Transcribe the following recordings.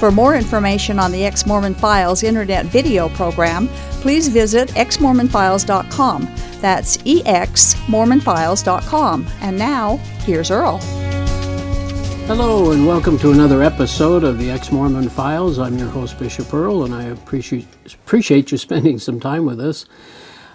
For more information on the Ex Mormon Files internet video program, please visit exmormonfiles.com. That's exmormonfiles.com. And now, here's Earl. Hello, and welcome to another episode of the Ex Mormon Files. I'm your host, Bishop Earl, and I appreciate, appreciate you spending some time with us.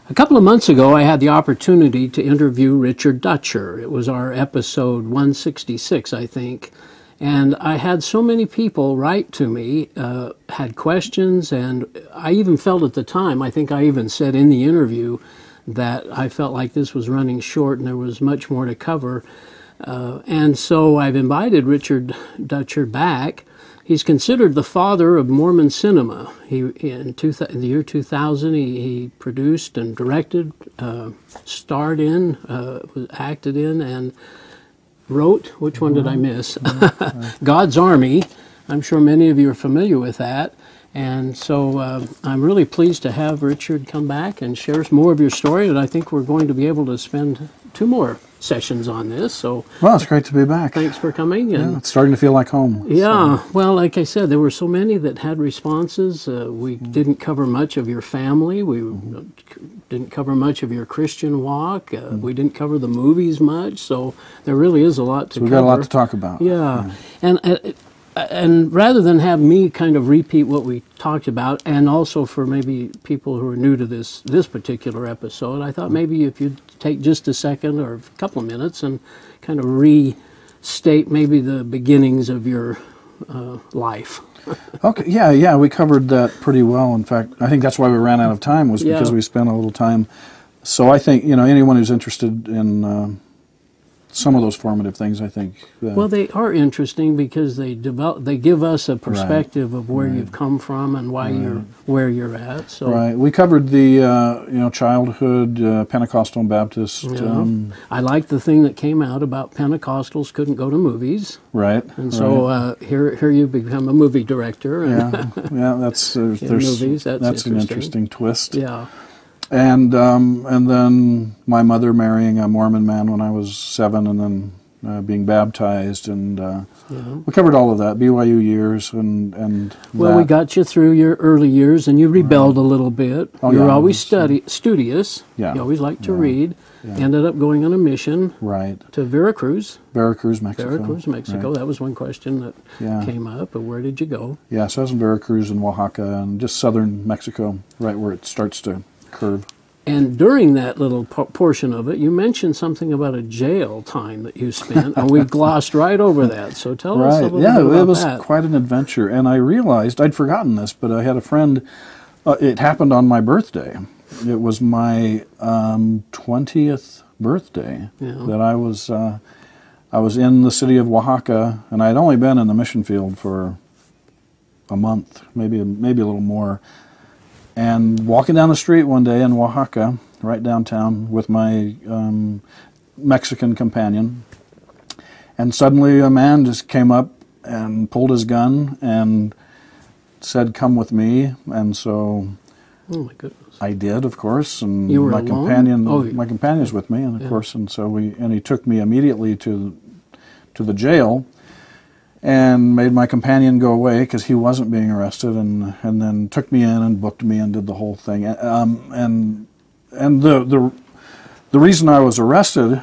A couple of months ago, I had the opportunity to interview Richard Dutcher. It was our episode 166, I think. And I had so many people write to me, uh, had questions, and I even felt at the time, I think I even said in the interview, that I felt like this was running short and there was much more to cover. Uh, and so I've invited Richard Dutcher back. He's considered the father of Mormon cinema. He in, two, in the year 2000 he, he produced and directed, uh, starred in, uh, acted in, and wrote. Which one did I miss? God's Army. I'm sure many of you are familiar with that. And so uh, I'm really pleased to have Richard come back and share more of your story. And I think we're going to be able to spend two more sessions on this. So well, it's great to be back. Thanks for coming. yeah, it's starting to feel like home. Yeah. So. Well, like I said, there were so many that had responses. Uh, we mm-hmm. didn't cover much of your family. We mm-hmm. didn't cover much of your Christian walk. Uh, mm-hmm. We didn't cover the movies much. So there really is a lot to. So we got a lot to talk about. Yeah, yeah. and. Uh, and rather than have me kind of repeat what we talked about, and also for maybe people who are new to this this particular episode, I thought maybe if you'd take just a second or a couple of minutes and kind of restate maybe the beginnings of your uh, life. okay, yeah, yeah, we covered that pretty well. In fact, I think that's why we ran out of time was because we spent a little time. So I think you know anyone who's interested in. Uh, some of those formative things, I think. Uh, well, they are interesting because they develop, they give us a perspective right. of where right. you've come from and why right. you're where you're at. So right, we covered the uh, you know childhood uh, Pentecostal and Baptist. Yeah. Um, I like the thing that came out about Pentecostals couldn't go to movies. Right, and so uh, here here you become a movie director. yeah, yeah, that's there's, there's movies. That's, that's an interesting twist. Yeah and um, and then my mother marrying a Mormon man when I was seven, and then uh, being baptized, and uh, yeah. we covered all of that BYU years, and and well, that. we got you through your early years, and you rebelled right. a little bit. Oh, you were yeah, always study studious. Yeah, you always liked to yeah. read. Ended up going on a mission. Right to Veracruz. Veracruz, Mexico. Veracruz, Mexico. Right. That was one question that came up. But where did you go? Yeah, so I was in Veracruz and Oaxaca, and just southern Mexico, right where it starts to curve. And during that little portion of it, you mentioned something about a jail time that you spent, and we glossed right over that. So tell right. us a little yeah, bit about it Yeah, it was that. quite an adventure. And I realized I'd forgotten this, but I had a friend. Uh, it happened on my birthday. It was my um, twentieth birthday yeah. that I was. Uh, I was in the city of Oaxaca, and I had only been in the mission field for a month, maybe maybe a little more and walking down the street one day in Oaxaca, right downtown, with my um, Mexican companion, and suddenly a man just came up and pulled his gun and said, "Come with me." And so, oh my goodness, I did, of course, and my alone? companion, oh, my companion was with me, and of yeah. course, and so we, and he took me immediately to to the jail and made my companion go away because he wasn't being arrested, and and then took me in and booked me and did the whole thing. Um, and and the the the reason I was arrested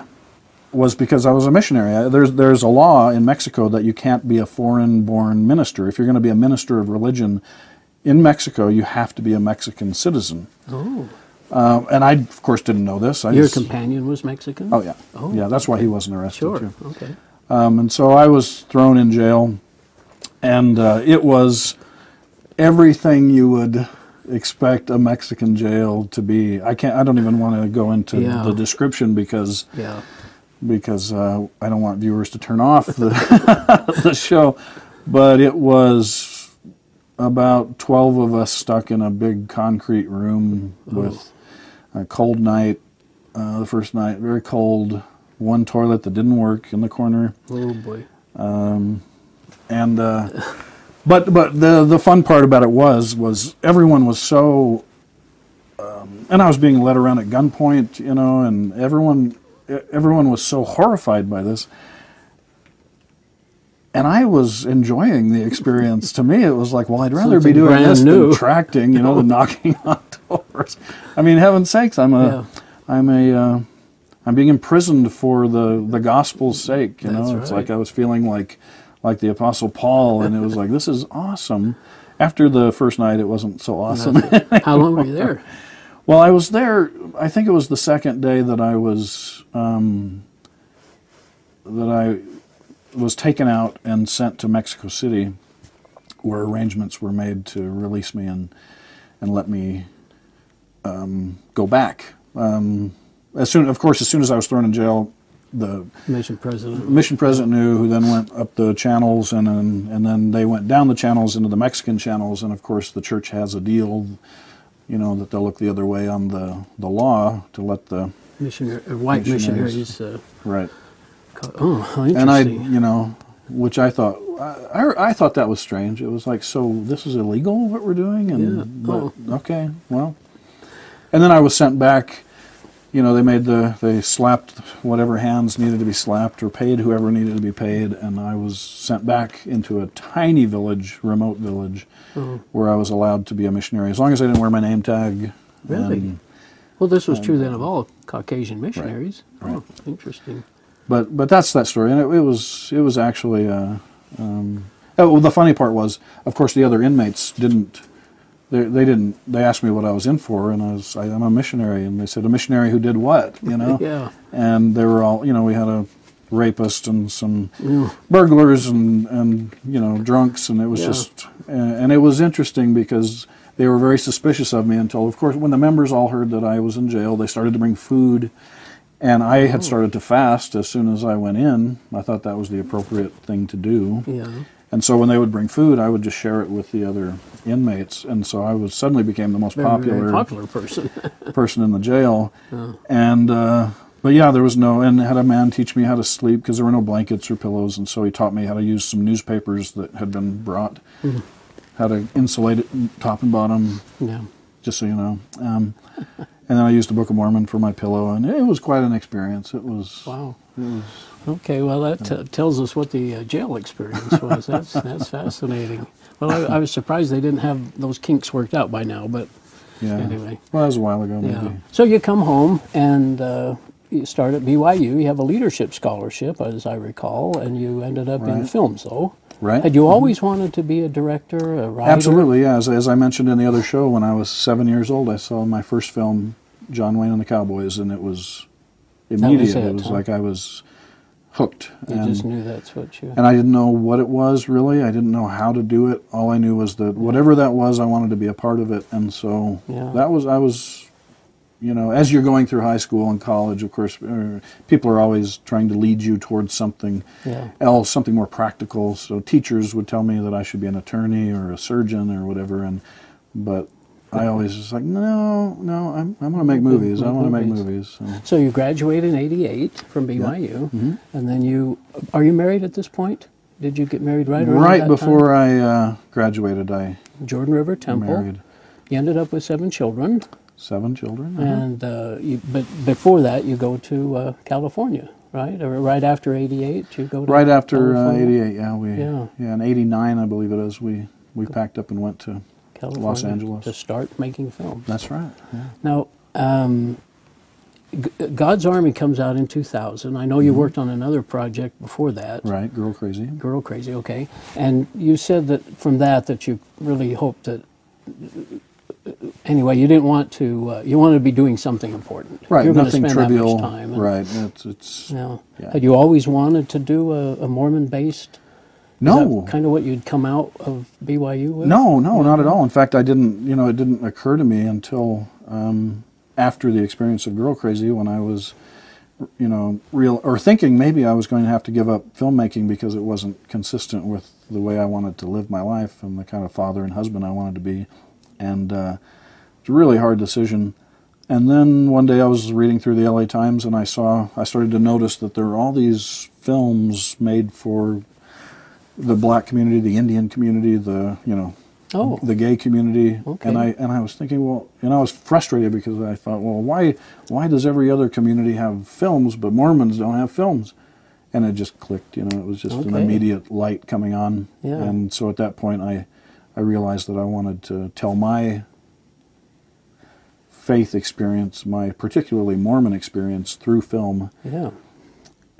was because I was a missionary. There's there's a law in Mexico that you can't be a foreign-born minister. If you're going to be a minister of religion in Mexico, you have to be a Mexican citizen. Oh. Uh, and I, of course, didn't know this. I Your just, companion was Mexican. Oh yeah. Oh, yeah. That's okay. why he wasn't arrested sure. too. Okay. Um, and so I was thrown in jail, and uh, it was everything you would expect a Mexican jail to be. I can't. I don't even want to go into yeah. the description because yeah. because uh, I don't want viewers to turn off the the show. But it was about twelve of us stuck in a big concrete room oh. with a cold night, uh, the first night, very cold. One toilet that didn't work in the corner. Oh boy. and uh, but but the the fun part about it was was everyone was so um, and I was being led around at gunpoint, you know, and everyone everyone was so horrified by this. And I was enjoying the experience. to me, it was like, well, I'd rather be doing this new. than tracting, you know, than knocking on doors. I mean, heaven's sakes, I'm a, Yeah. am a, uh, I'm being imprisoned for the the gospel's sake. You That's know, it's right. like I was feeling like like the apostle Paul, and it was like this is awesome. After the first night, it wasn't so awesome. How long were you there? well, I was there. I think it was the second day that I was um, that I was taken out and sent to Mexico City, where arrangements were made to release me and and let me um, go back. Um, as soon, of course, as soon as I was thrown in jail, the Mission president. mission president knew, who then went up the channels, and then and then they went down the channels into the Mexican channels, and of course the church has a deal, you know, that they'll look the other way on the the law to let the Missionary, white Missionaries. missionaries. Uh, right. oh. And I, you know, which I thought I, I, I thought that was strange. It was like, so this is illegal what we're doing, and Yeah. but okay, well, and then I was sent back. You know, they made the they slapped whatever hands needed to be slapped or paid whoever needed to be paid, and I was sent back into a tiny village, remote village, Oh. where I was allowed to be a missionary as long as I didn't wear my name tag. Really? and- well, this was true then of all Caucasian missionaries. right. Oh, interesting. but but that's that story, and it, it was it was actually. Uh, um, oh, well, the funny part was, of course, the other inmates didn't. They, they didn't. They asked me what I was in for, and I was I, I'm a missionary, and they said a missionary who did what, you know. Yeah. And they were all, you know, we had a rapist and some burglars and and you know drunks, and it was Yeah. just and, and it was interesting because they were very suspicious of me until, of course, when the members all heard that I was in jail, they started to bring food. And I Oh. had started to fast as soon as I went in. I thought that was the appropriate thing to do. Yeah. And so when they would bring food, I would just share it with the other inmates. And so I was suddenly became the most Very, popular, very popular person. person in the jail. And uh, but yeah, there was no and had a man teach me how to sleep because there were no blankets or pillows, and so he taught me how to use some newspapers that had been brought, how to insulate it top and bottom, yeah. just so you know. Um, and then I used the Book of Mormon for my pillow, and it was quite an experience. It was Wow. Okay, well, that t- tells us what the uh, jail experience was. That's that's fascinating. Well, I, I was surprised they didn't have those kinks worked out by now, but yeah. Anyway. well, that was a while ago, maybe. yeah. So you come home and uh, you start at BYU. You have a leadership scholarship, as I recall, and you ended up in Right. films, though. Right. Had you always wanted to be a director, a writer? Absolutely, yeah. As, as I mentioned in the other show, when I was seven years old, I saw my first film, John Wayne and the Cowboys, and it was immediate. it, it was huh? like I was hooked. You and, just knew that's what you. and I didn't know what it was really. I didn't know how to do it. All I knew was that whatever that was, I wanted to be a part of it. And so Yeah. that was I was, you know, as you're going through high school and college, of course, uh, people are always trying to lead you towards something Yeah. else, something more practical. So teachers would tell me that I should be an attorney or a surgeon or whatever, and but I always was like, no, no, I'm I'm going to make movies. I want to make movies. And So you graduated in '88 from BYU, and then you are you married at this point? Did you get married right right before I uh, graduated, I? Jordan River Temple? married You ended up with seven children, seven children. uh-huh. and uh, you, but before that, you go to uh, California, right? Or right after '88, you go to Right after uh, '88, yeah, we Yeah. yeah. in '89, I believe it is. We we packed up and went to. California Los Angeles. to start making films. That's right. Yeah. Now, um, God's Army comes out in 2000. I know you worked on another project before that. Right, girl crazy. Girl Crazy, okay. And you said that from that that you really hoped that anyway, you didn't want to uh, you wanted to be doing something important. Right, You're nothing spend that much trivial. time and- right, it's it's Yeah. Yeah. Had you always wanted to do a, a Mormon based no. kind of what you'd come out of BYU with? No, no, not at all. In fact, I didn't. You know, it didn't occur to me until um, after the experience of Girl Crazy when I was, you know, real or thinking maybe I was going to have to give up filmmaking because it wasn't consistent with the way I wanted to live my life and the kind of father and husband I wanted to be, and uh, it's a really hard decision. And then one day I was reading through the LA Times and I saw, I started to notice that there are all these films made for the black community, the Indian community, the, you know, Oh. the gay community. Okay. And I, and I was thinking, well, and I was frustrated because I thought, well, why, why does every other community have films, but Mormons don't have films? And it just clicked, you know, it was just an immediate light coming on. Yeah. And so at that point, I, I realized that I wanted to tell my faith experience, my particularly Mormon experience through film, Yeah.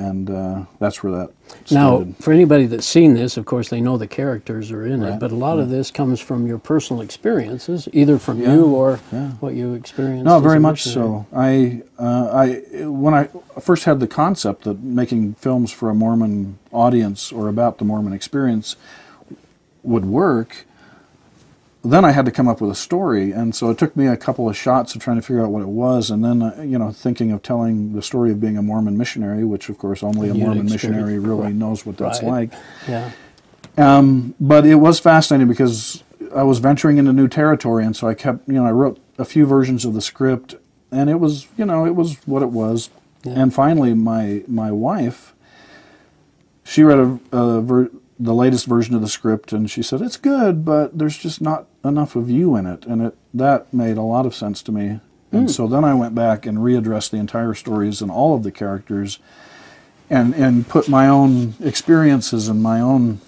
And uh, that's where that Now, for anybody that's seen this, of course, they know the characters are in it, but a lot of this comes from your personal experiences, either from you or yeah. what you experienced. No, very much so. I, uh, I, when I first had the concept that making films for a Mormon audience or about the Mormon experience would work, then I had to come up with a story, and so it took me a couple of shots of trying to figure out what it was, and then uh, you know thinking of telling the story of being a Mormon missionary, which of course only a You'd Mormon missionary really right. knows what that's Right. like. Yeah. Um, but it was fascinating because I was venturing into new territory, and so I kept, you know, I wrote a few versions of the script, and it was, you know, it was what it was. Yeah. And finally, my my wife, she read a, a ver- the latest version of the script, and she said it's good, but there's just not enough of you in it, and it that made a lot of sense to me. And so then I went back and readdressed the entire stories and all of the characters, and and put my own experiences and my own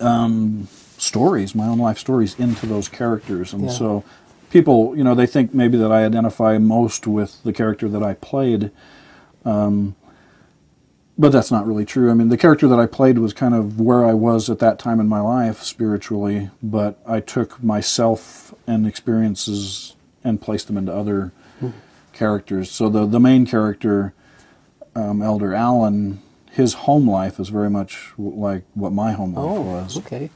um, stories, my own life stories, into those characters. And Yeah. so people, you know, they think maybe that I identify most with the character that I played. Um, but that's not really true. I mean, the character that I played was kind of where I was at that time in my life spiritually, but I took myself and experiences and placed them into other characters. So the the main character, um, Elder Allen, his home life is very much w- like what my home life Oh, was. okay.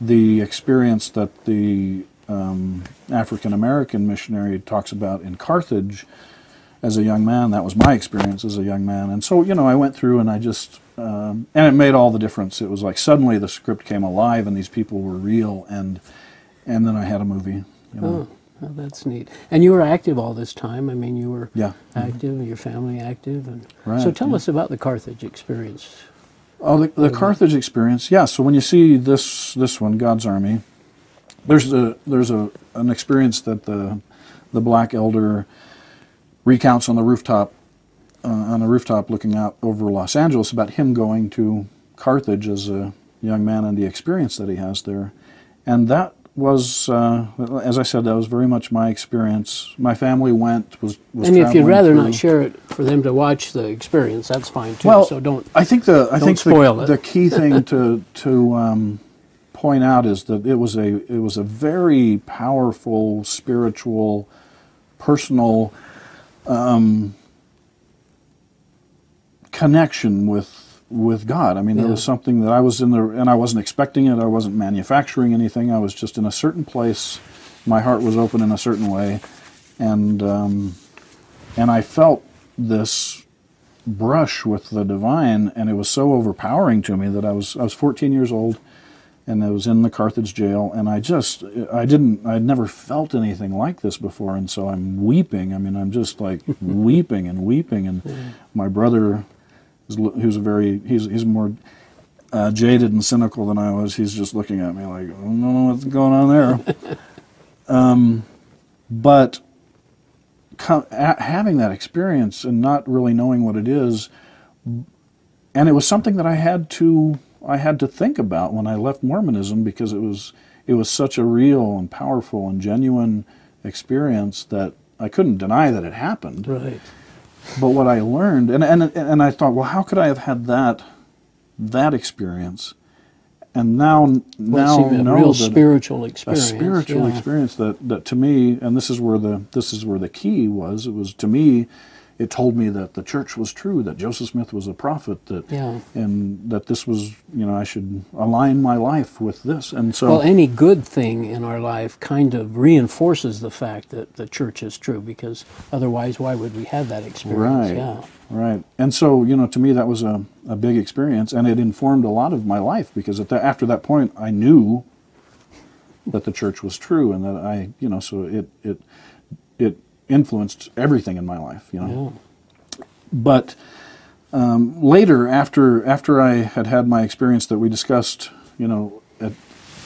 The experience that the um, African American missionary talks about in Carthage as a young man, that was my experience as a young man. And so, you know, I went through and I just, um, and it made all the difference. It was like suddenly the script came alive and these people were real, and and then I had a movie. You know. Oh, well, that's neat. And you were active all this time. I mean, you were Yeah. active, your family active, and Right, so tell yeah. us about the Carthage experience. Oh, the, the Carthage experience. Yeah. So when you see this this one, God's Army, there's a there's a an experience that the the black elder recounts on the rooftop uh, on a rooftop looking out over Los Angeles about him going to Carthage as a young man and the experience that he has there, and that was uh, as I said that was very much my experience. My family went was was and if you'd rather through- not share it for them to watch the experience, that's fine too. Well, so don't. I think the I think spoil the, it. the key thing to to um, point out is that it was a it was a very powerful spiritual, personal um, connection with with God. I mean, there was something that I was in there, and I wasn't expecting it. I wasn't manufacturing anything. I was just in a certain place. My heart was open in a certain way, and um, and I felt this brush with the divine, and it was so overpowering to me that I was I was 14 years old, and I was in the Carthage jail, and I just I didn't I'd never felt anything like this before, and so I'm weeping. I mean, I'm just like weeping and weeping, and my brother, is, who's a very he's he's more uh, jaded and cynical than I was. He's just looking at me like I don't know what's going on there. um, but co- a- having that experience and not really knowing what it is, and it was something that I had to I had to think about when I left Mormonism because it was it was such a real and powerful and genuine experience that I couldn't deny that it happened. Right. But what I learned, and and and I thought, well, how could I have had that that experience, and now Well, now a know real spiritual a experience. spiritual yeah. experience that, that to me, and this is where the this is where the key was. It was to me, it told me that the church was true, that Joseph Smith was a prophet, that Yeah. and that this was you know I should align my life with this, and so Well, any good thing in our life kind of reinforces the fact that the church is true, because otherwise, why would we have that experience? Right. Yeah. Right. And so, you know, to me that was a, a big experience and it informed a lot of my life because at the, after that point I knew that the church was true and that I, you know, so it it it influenced everything in my life. You know, yeah. but um, later, after after I had had my experience that we discussed, you know, at,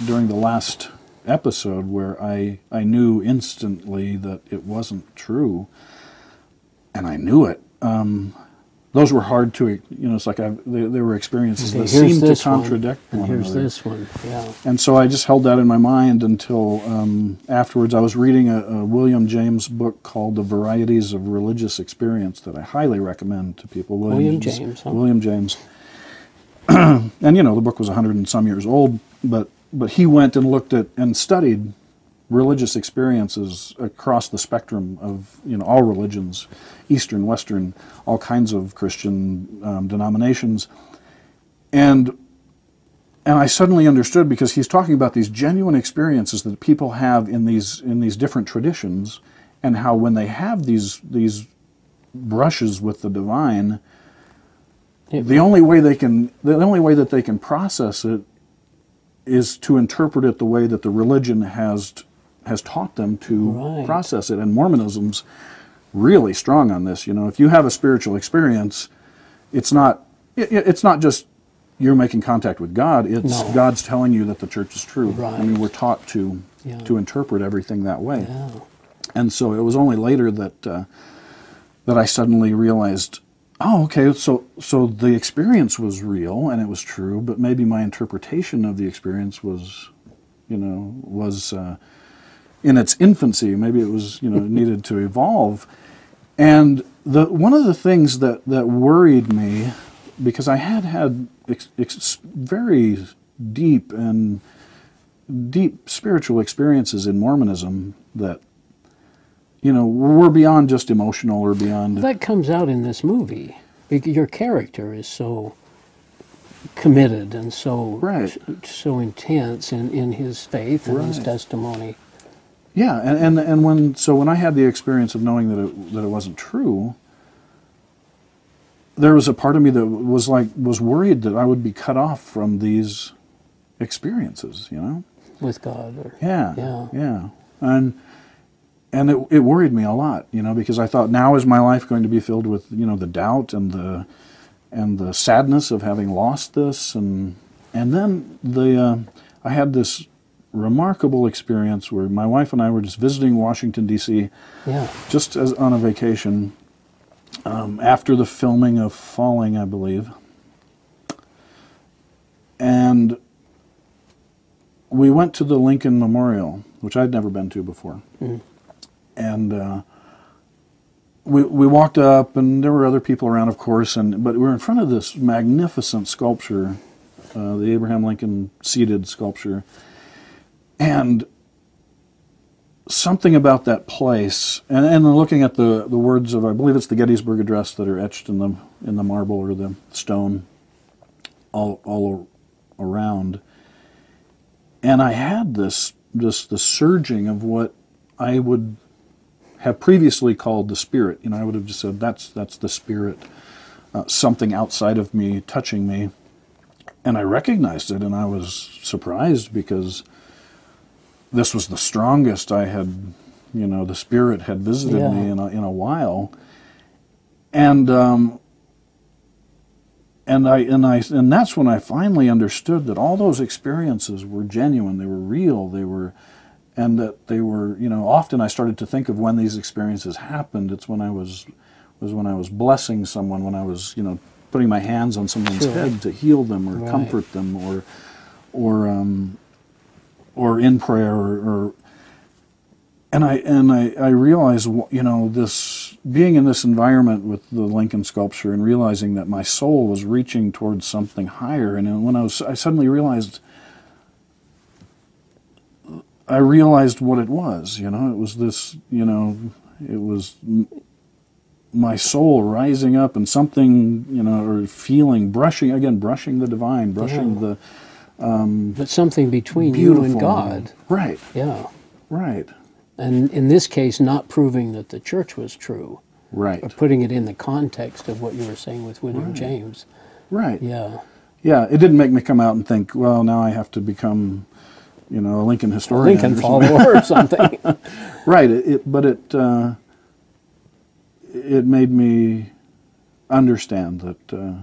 during the last episode, where I I knew instantly that it wasn't true, and I knew it. Um, those were hard to, you know, it's like I, they, they were experiences okay, that seemed to contradict one. And here's another. this one, yeah. And so I just held that in my mind until um, afterwards. I was reading a, a, William James book called The Varieties of Religious Experience that I highly recommend to people. William, William James. Huh? William James. and, you know, the book was 100 and some years old, but, but he went and looked at and studied religious experiences across the spectrum of you know all religions, Eastern, Western, all kinds of Christian um, denominations, and and I suddenly understood because he's talking about these genuine experiences that people have in these in these different traditions, and how when they have these these brushes with the divine, the only way they can the only way that they can process it is to interpret it the way that the religion has has taught them to right. process it. And Mormonism's really strong on this. You know, if you have a spiritual experience, it's not it, it's not just you're making contact with God. It's no. God's telling you that the church is true. Right. I mean, we're taught to yeah. to interpret everything that way. Yeah. And so it was only later that uh, that I suddenly realized, oh, okay, so so the experience was real and it was true, but maybe my interpretation of the experience was, you know, was. Uh, in its infancy. Maybe it was you know needed to evolve. And the one of the things that that worried me because I had had ex, ex, very deep and deep spiritual experiences in Mormonism that you know were beyond just emotional or beyond. That comes out in this movie. Your character is so committed and so right. so intense in, in his faith and right. his testimony. Yeah, and, and and when so when I had the experience of knowing that it that it wasn't true, there was a part of me that was like was worried that I would be cut off from these experiences, you know, with God. Or, yeah, yeah, yeah, and and it it worried me a lot, you know, because I thought now is my life going to be filled with you know the doubt and the and the sadness of having lost this, and and then the uh, I had this remarkable experience where my wife and I were just visiting Washington D.C. Yeah. Just as on a vacation um, after the filming of Falling, I believe, and we went to the Lincoln Memorial, which I'd never been to before, mm. and. Uh, we, we walked up and there were other people around, of course, and but we were in front of this magnificent sculpture, uh, the Abraham Lincoln seated sculpture, and something about that place, and, and looking at the, the words of, I believe it's the Gettysburg Address that are etched in the, in the marble or the stone all, all around. And I had this, this, the surging of what I would have previously called the spirit. You know, I would have just said, that's, that's the spirit, uh, something outside of me touching me. And I recognized it, and I was surprised because this was the strongest I had, you know, the Spirit had visited yeah. me in a, in a while, and um, and I and I and that's when I finally understood that all those experiences were genuine. They were real. They were, and that they were, you know, often I started to think of when these experiences happened. It's when I was was when I was blessing someone, when I was, you know, putting my hands on someone's sure. head to heal them or right. comfort them or or um, or in prayer or, or and I and I, I realized you know this being in this environment with the Lincoln sculpture and realizing that my soul was reaching towards something higher and when I was I suddenly realized I realized what it was you know it was this you know it was my soul rising up and something you know or feeling brushing again brushing the divine brushing yeah. the um, but something between you and God. Right. Yeah. Right. And in this case, not proving that the church was true. Right. Or putting it in the context of what you were saying with William right. James. Right. Yeah. Yeah. It didn't make me come out and think, well, now I have to become, you know, a Lincoln historian. Lincoln follower or something. right. It, it, but it, uh, it made me understand that uh,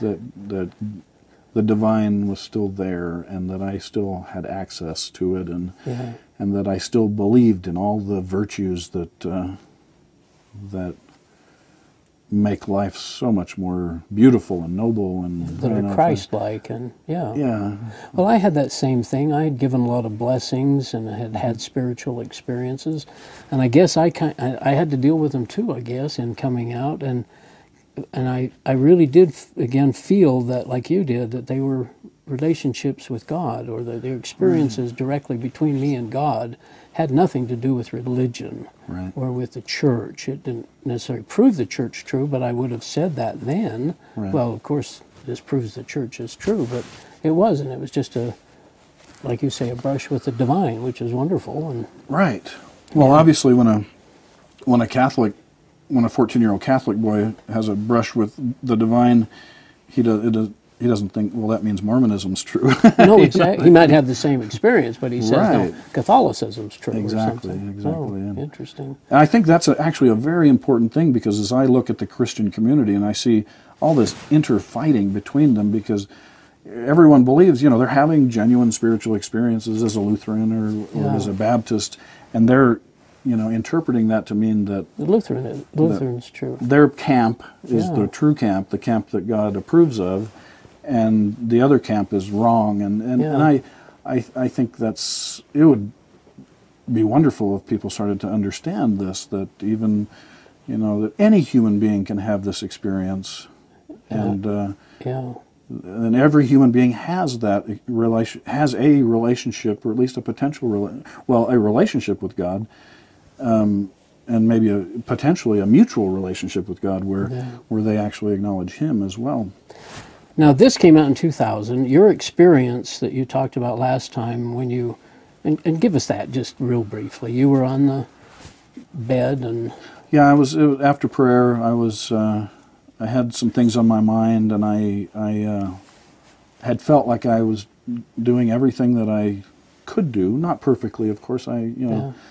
that that the divine was still there and that I still had access to it and Yeah. and that I still believed in all the virtues that uh, that make life so much more beautiful and noble and that are Christ-like, and yeah. Yeah, Well, I had that same thing. I had given a lot of blessings and had had spiritual experiences, and I guess I I had to deal with them too. I guess in coming out, and and I I really did f- again feel that like you did that they were relationships with God or that their experiences mm. directly between me and God had nothing to do with religion Right. or with the church. It didn't necessarily prove the church true, but I would have said that then. Right. Well, of course, this proves the church is true, but it wasn't. It was just a, like you say, a brush with the divine, which is wonderful. And right. Well, obviously, when a when a Catholic, when a fourteen-year-old Catholic boy has a brush with the divine, he does it does. He doesn't think, well, that means Mormonism's true. no, exactly. He might have the same experience, but he says Right. no, Catholicism's true. Exactly, Or something. exactly, Oh, yeah. Interesting. And I think that's a, actually a very important thing because as I look at the Christian community and I see all this interfighting between them because everyone believes, you know, they're having genuine spiritual experiences as a Lutheran or, or Yeah. as a Baptist, and they're, you know, interpreting that to mean that The Lutheran, Lutheran's true. their camp is Yeah. the true camp, the camp that God approves of, and the other camp is wrong. And and, and I, I I think that's it would be wonderful if people started to understand this that even you know that any human being can have this experience, and uh, Yeah. and every human being has that relation has a relationship or at least a potential rela- well a relationship with God um, and maybe a potentially a mutual relationship with God where Yeah. where they actually acknowledge him as well Now, this came out in 2000. Your experience that you talked about last time when you, and, and give us that just real briefly. You were on the bed and, yeah I was, it was after prayer I was uh, I had some things on my mind and I I uh, had felt like I was doing everything that I could do not perfectly of course I you know yeah,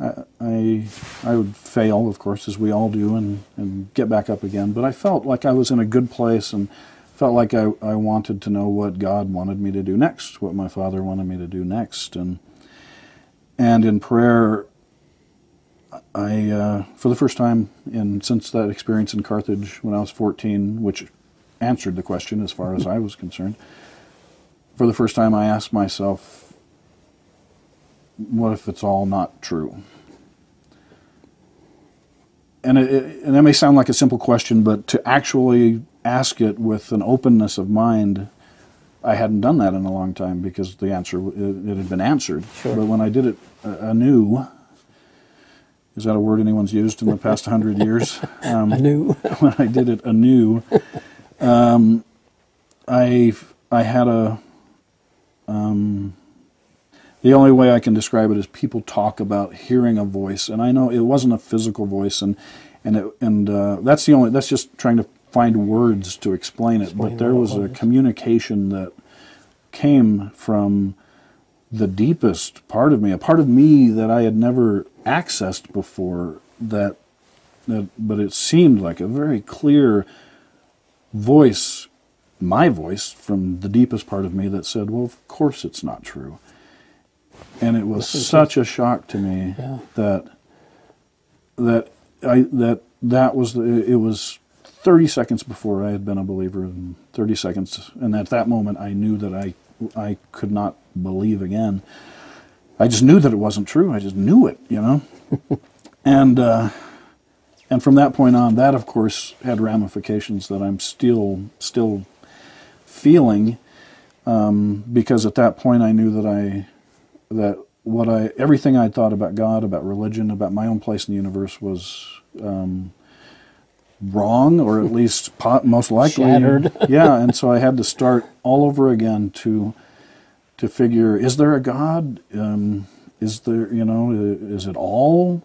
I I would fail, of course, as we all do, and, and get back up again. But I felt like I was in a good place and felt like I, I wanted to know what God wanted me to do next, what my Father wanted me to do next. And and in prayer, I uh, for the first time in since that experience in Carthage when I was 14, which answered the question as far as I was concerned. For the first time, I asked myself, what if it's all not true? And, it, it, and that may sound like a simple question, but to actually ask it with an openness of mind, I hadn't done that in a long time because the answer it, it had been answered. Sure. But when I did it uh, anew, is that a word anyone's used in the past hundred years? Um, I knew. when I did it anew, um, I I had a um, the only way I can describe it is people talk about hearing a voice, and I know it wasn't a physical voice, and and it, and uh, that's the only that's just trying to find words to explain it. Explain but there was a communication that came from the deepest part of me, a part of me that I had never accessed before. That that, but it seemed like a very clear voice, my voice from the deepest part of me that said, "Well, of course it's not true." And it was such a shock to me Yeah. that that I that that was the, it was 30 seconds before I had been a believer and 30 seconds and at that moment I knew that I I could not believe again. I just knew that it wasn't true. I just knew it, you know. and uh, and from that point on, that of course had ramifications that I'm still still feeling um, because at that point I knew that I that what I everything I thought about God, about religion, about my own place in the universe was um, wrong, or at least po- most likely Shattered. yeah, and so I had to start all over again to to figure: is there a God? Um, is there, you know, is it all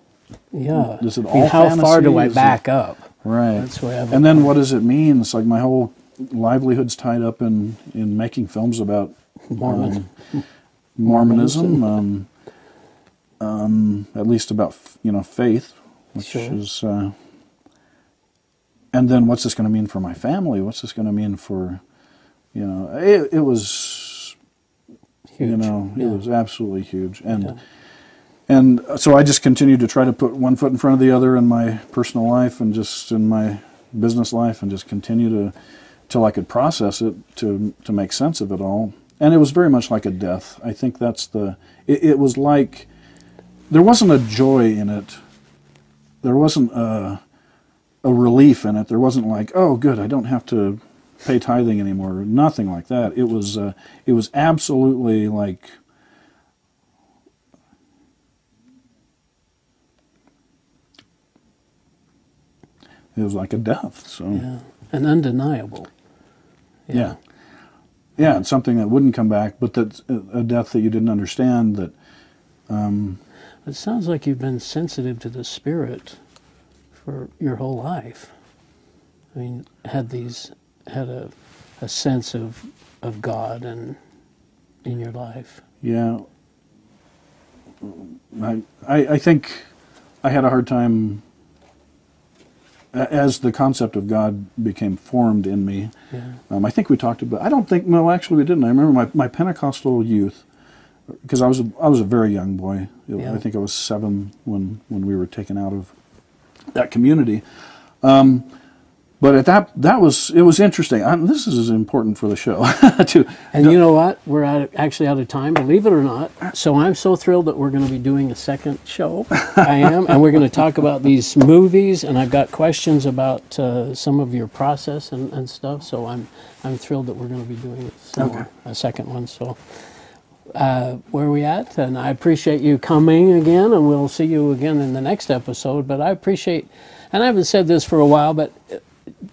Yeah. Does it I mean, all how far do fantasy? I Is it- back up? right? That's where and then what does it mean? It's like my whole livelihood's tied up in in making films about Mormon. um, Mormonism, um, um, at least about you know faith, which Sure. is uh, and then what's this going to mean for my family? What's this going to mean for, you know, it, it was, Huge. you know, Yeah. it was absolutely huge. And, and so I just continued to try to put one foot in front of the other in my personal life and just in my business life and just continue to, till I could process it to, to make sense of it all. And it was very much like a death. I think that's the, it, it was like, there wasn't a joy in it. There wasn't a, a relief in it. There wasn't like, oh, good, I don't have to pay tithing anymore. Nothing like that. It was, uh, it was absolutely like, it was like a death. So Yeah. And undeniable. yeah, yeah, it's something that wouldn't come back, but that's a death that you didn't understand. That um, It sounds like you've been sensitive to the spirit for your whole life. I mean, had these had a a sense of of God and in your life. Yeah. I, I, I think I had a hard time as the concept of God became formed in me. Yeah. Um, I think we talked about. I don't think. No, actually, we didn't. I remember my, my Pentecostal youth because I was a, I was a very young boy. Yeah. I think I was seven when when we were taken out of that community. Um, but at that that was it was interesting. I, this is important for the show to And you know what? We're out actually out of time, believe it or not. So I'm so thrilled that we're going to be doing a second show. I am, and we're going to talk about these movies. And I've got questions about uh, some of your process and, and stuff. So I'm I'm thrilled that we're going to be doing some more, a second one. So uh, where are we at? And I appreciate you coming again, and we'll see you again in the next episode. But I appreciate, and I haven't said this for a while, but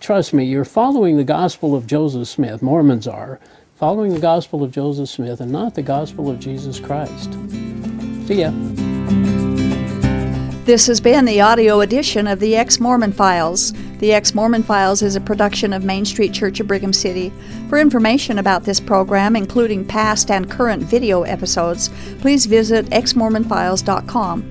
trust me, you're following the gospel of Joseph Smith. Mormons are following the gospel of Joseph Smith and not the gospel of Jesus Christ. See ya. This has been the audio edition of the Ex Mormon Files. The Ex Mormon Files is a production of Main Street Church of Brigham City. For information about this program, including past and current video episodes, please visit exmormonfiles.com.